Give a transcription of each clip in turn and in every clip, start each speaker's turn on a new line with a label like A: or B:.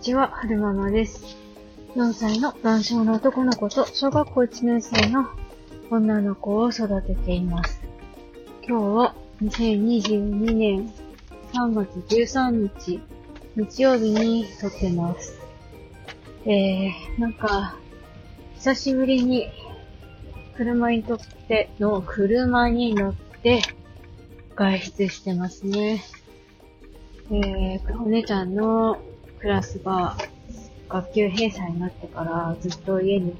A: んにちは、はるままです。4歳の男性の男の子と小学校1年生の女の子を育てています。今日は2022年3月13日、日曜日に撮ってます。えー、なんか、久しぶりに車にとっての車に乗って外出してますね。えー、お姉ちゃんのクラスが学級閉鎖になってからずっと家に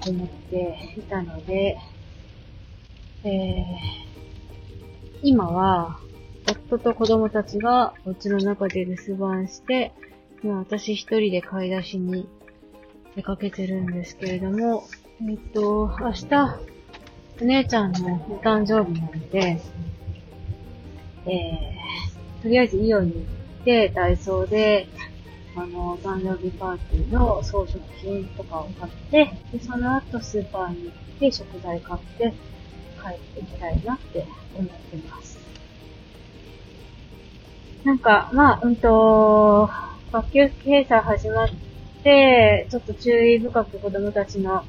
A: こもっていたので、えー、今は夫と子供たちがお家の中で留守番して、今私一人で買い出しに出かけてるんですけれども、えっと、明日、お姉ちゃんのお誕生日なので、えー、とりあえずイオンに行って、ダイソーで、あの、お誕生日パーティーの装飾品とかを買って、で、その後スーパーに行って食材買って帰っていきたいなって思ってます。なんか、まあ、うんと、学級閉鎖始まって、ちょっと注意深く子供たちの、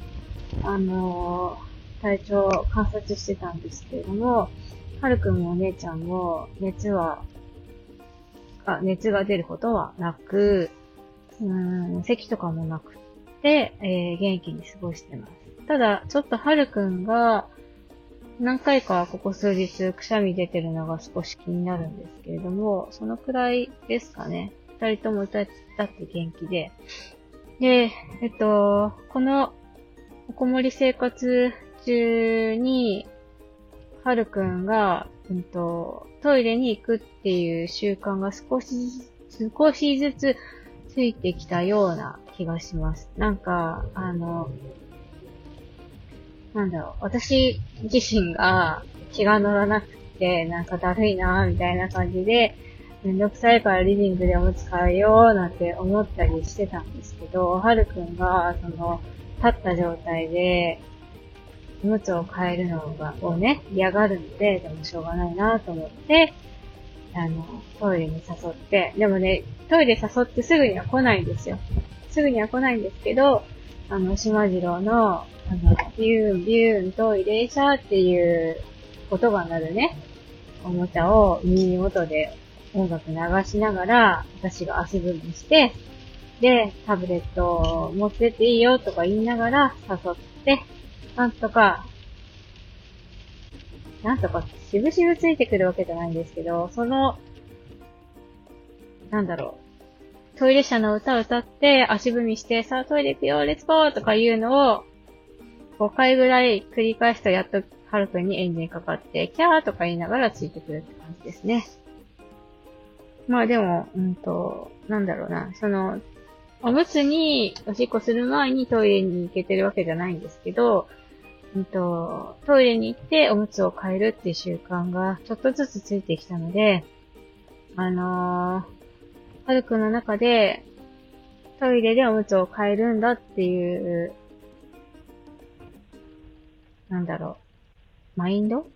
A: あの体調を観察してたんですけれども、はるくんもお姉ちゃんも熱は、あ、熱が出ることはなく、うん、咳とかもなくて、えー元気に過ごしてます。ただ、ちょっとはるくんが、何回かここ数日くしゃみ出てるのが少し気になるんですけれども、そのくらいですかね。二人とも歌って元気で。で、えっと、このおこもり生活中に、はるくんが、うんと、トイレに行くっていう習慣が少しずつ、少しずつついてきたような気がします。なんか、あの、なんだろう、私自身が気が乗らなくて、なんかだるいな、みたいな感じで、めんどくさいからリビングでおむつ替えようなんて思ったりしてたんですけど、はるくんが、その、立った状態で、おむつを変えるのが、をね、嫌がるので、でもしょうがないなと思って、あの、トイレに誘って、でもね、トイレ誘ってすぐには来ないんですよ。すぐには来ないんですけど、あの、島次郎の、あの、ビューン、ビューン、トイレシャーっていう音が鳴るね、おもちゃを耳元で音楽流しながら、私が足踏みして、で、タブレットを持ってっていいよとか言いながら誘って、なんとか、なんとか、しぶしぶついてくるわけじゃないんですけど、その、なんだろう、トイレ車の歌を歌って、足踏みして、さあトイレ行くよ、レッツゴーとかいうのを、5回ぐらい繰り返すとやっとハルくんにエンジンかかって、キャーとか言いながらついてくるって感じですね。まあでも、うんと、なんだろうな、その、おむつにおしっこする前にトイレに行けてるわけじゃないんですけど、うんと、トイレに行っておむつを変えるっていう習慣がちょっとずつついてきたので、あのー、はるくんの中でトイレでおむつを変えるんだっていう、なんだろう、マインド？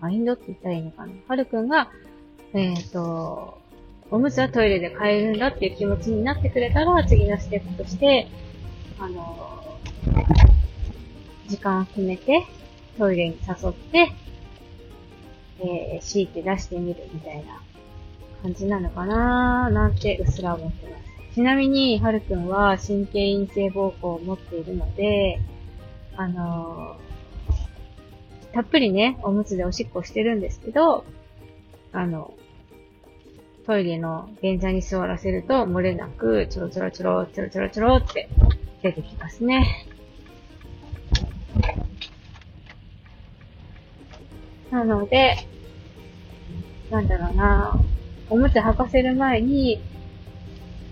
A: マインドって言ったらいいのかな？はるくんが、えっ、と、おむつはトイレで変えるんだっていう気持ちになってくれたら、次のステップとして、あの、時間を決めて、トイレに誘って、えー、強いて出してみるみたいな感じなのかなーなんてうっすら思ってます。ちなみに、はるくんは神経陰性膀胱を持っているので、あのーたっぷりね、おむつでおしっこしてるんですけど、あの、トイレの便座に座らせると漏れなく、ちょろちょろちょろ、ちょろちょろちょろって出てきますね。なので、なんだろうな、おむつ履かせる前に、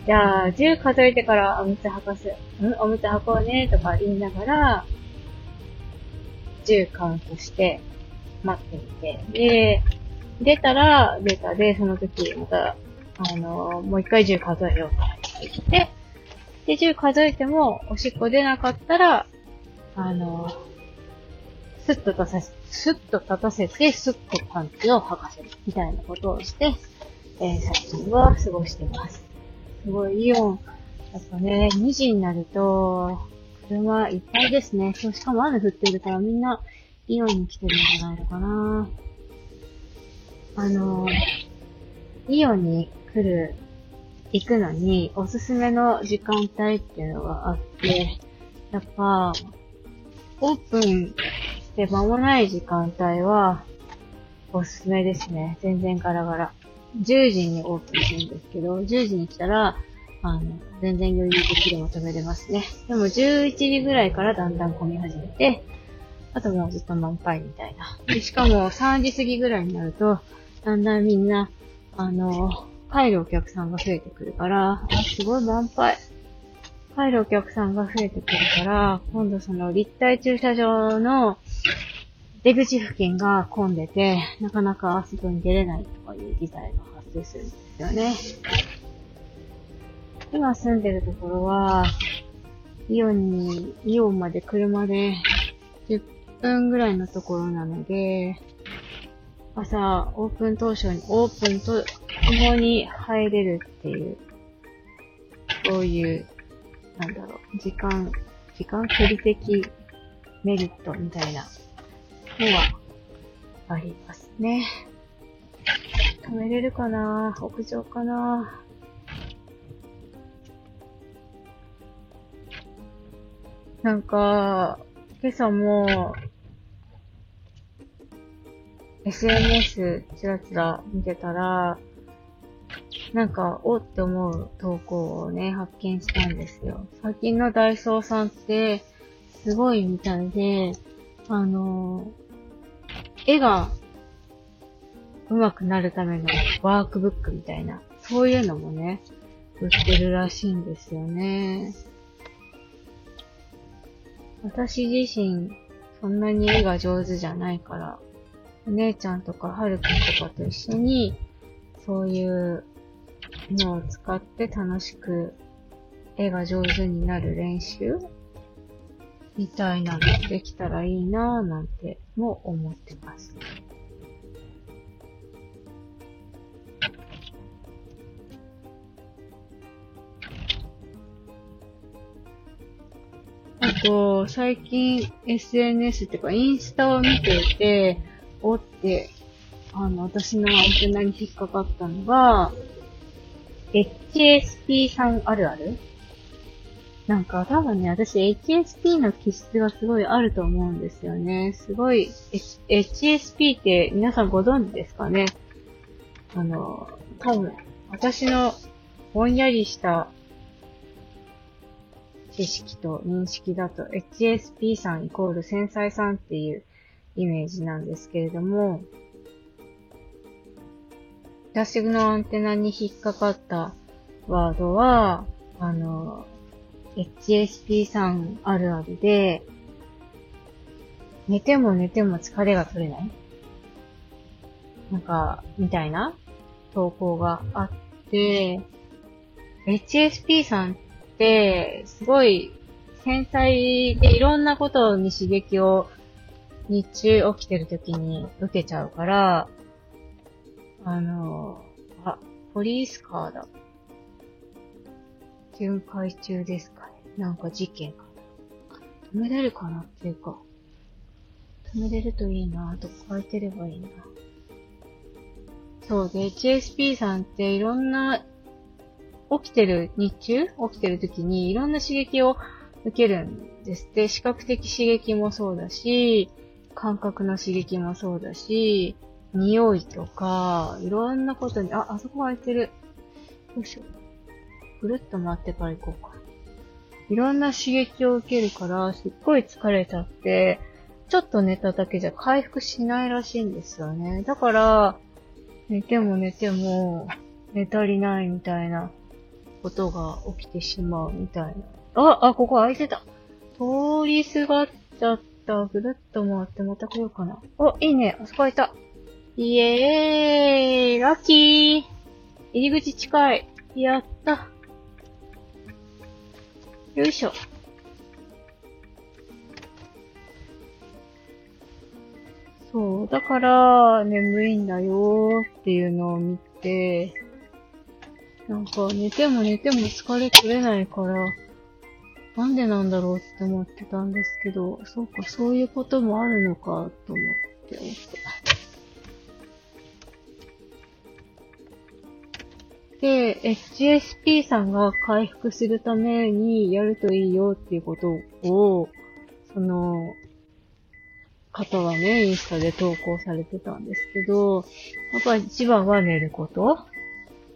A: じゃあ、10数えてからおむつ履かせ、ん？おむつ履こうね、とか言いながら、10カウントして、待ってみて、で、出たら、出たで、その時、また、あの、もう一回10数えようと言って、で、10数えても、おしっこ出なかったら、あの、スッと立たせ、スッと立たせて、スッとパンチを履かせる、みたいなことをして、えー、最近は過ごしてます。すごい、イオン、やっぱね、2時になると、車いっぱいですね。そう、しかも雨降ってるからみんなイオンに来てるんじゃないのかな。あの、イオンに来る、行くのにおすすめの時間帯っていうのがあって、やっぱ、オープンして間もない時間帯は、おすすめですね。全然ガラガラ。10時にオープンするんですけど、10時に来たら、あの、全然余裕できるも止めれますね。でも11時ぐらいからだんだん混み始めて、あともうずっと満杯みたいな。でしかも3時過ぎぐらいになると、だんだんみんな、あの、帰るお客さんが増えてくるから、あ、すごい満杯。帰るお客さんが増えてくるから、今度その立体駐車場の出口付近が混んでて、なかなか外に出れないとかいう事態が発生するんですよね。今住んでるところは、イオンに、イオンまで車で10分ぐらいのところなので、朝、オープン当初に、オープンと共に入れるっていう、そういう、なんだろう、時間、時間距離的メリットみたいなのはありますね。止めれるかな？屋上かな？なんか、今朝も、SNS ちらちら見てたら、なんか、おって思う投稿をね、発見したんですよ。最近のダイソーさんって、すごいみたいで、あの、絵が上手くなるためのワークブックみたいな、そういうのもね、売ってるらしいんですよね。私自身、そんなに絵が上手じゃないから、お姉ちゃんとかはるくんとかと一緒に、そういうのを使って楽しく絵が上手になる練習みたいなのできたらいいなぁなんても思ってます。あと、最近 SNS っていうかインスタを見ていて、おって、あの、私のアンテナに引っかかったのが、HSP さんあるある？なんか多分ね、私 HSP の気質がすごいあると思うんですよね。すごい、H、HSP って皆さんご存知ですかね？あの、多分、私のぼんやりした知識と認識だと HSP さんイコール繊細さんっていうイメージなんですけれども、私のアンテナに引っかかったワードは、あの、HSP さんあるあるで、寝ても寝ても疲れが取れない？なんか、みたいな投稿があって、HSP さんって、すごい繊細でいろんなことに刺激を日中起きてる時に受けちゃうから、あの、あ、ポリースカーだ。巡回中ですかね。なんか事件かな。止めれるかなっていうか、止めれるといいなとか書いてればいいな。そうで、HSP さんっていろんな、起きてる、日中？起きてる時にいろんな刺激を受けるんですって。視覚的刺激もそうだし、感覚の刺激もそうだし、匂いとか、いろんなことに、あ、あそこ空いてる。よいしょ。ぐるっと回ってから行こうか。いろんな刺激を受けるから、すっごい疲れちゃって、ちょっと寝ただけじゃ回復しないらしいんですよね。だから、寝ても寝ても、寝足りないみたいなことが起きてしまうみたいな。あ、あ、ここ空いてた。通りすがっちゃったぐるっと回ってまた来ようかな。お、いいね。あそこ開いた。イエーイラッキー入り口近い。やった。よいしょ。そう。だから、眠いんだよっていうのを見て、なんか寝ても寝ても疲れ取れないから、なんでなんだろうって思ってたんですけど、そうか、そういうこともあるのかと思って思って。で、HSP さんが回復するためにやるといいよっていうことを、その、方はね、インスタで投稿されてたんですけど、やっぱ一番は寝ること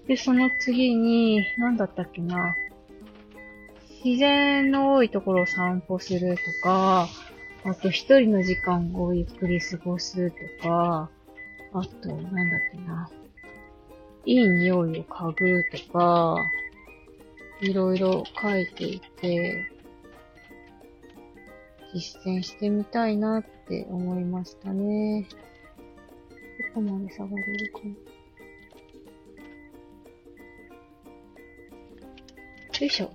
A: で、その次に、何だったっけな。自然の多いところを散歩するとか、あと一人の時間をゆっくり過ごすとか、あと、なんだっけな。いい匂いを嗅ぐとか、いろいろ書いていて、実践してみたいなって思いましたね。どこまで下がれるかな。よいしょ。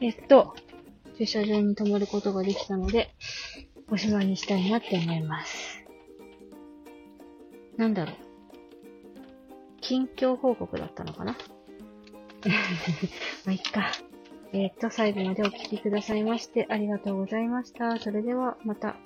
A: えっと、駐車場に止まることができたので、おしまいにしたいなって思います。なんだろう。近況報告だったのかな？まあ、いっか。えっと、最後までお聴きくださいましてありがとうございました。それでは、また。